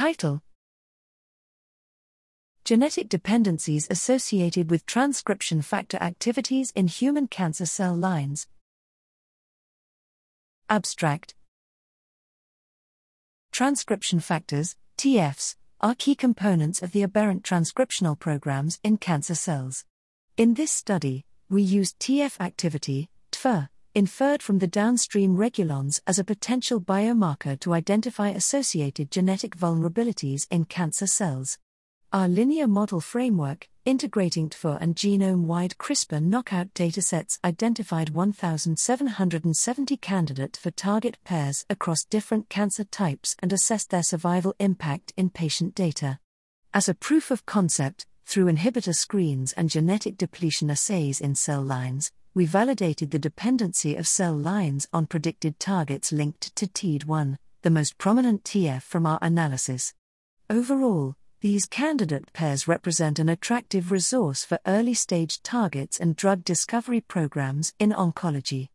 Title Genetic dependencies associated with transcription factor activities in human cancer cell lines. Abstract Transcription factors, TFs, are key components of the aberrant transcriptional programs in cancer cells. In this study, we used TF activity, TFa, inferred from the downstream regulons as a potential biomarker to identify associated genetic vulnerabilities in cancer cells. Our linear model framework, integrating TFa and genome wide CRISPR knockout datasets, identified 1,770 candidate for target pairs across different cancer types and assessed their survival impact in patient data. As a proof of concept, through inhibitor screens and genetic depletion assays in cell lines, we validated the dependency of cell lines on predicted targets linked to TEAD1, the most prominent TF from our analysis. Overall, these candidate pairs represent an attractive resource for early stage targets and drug discovery programs in oncology.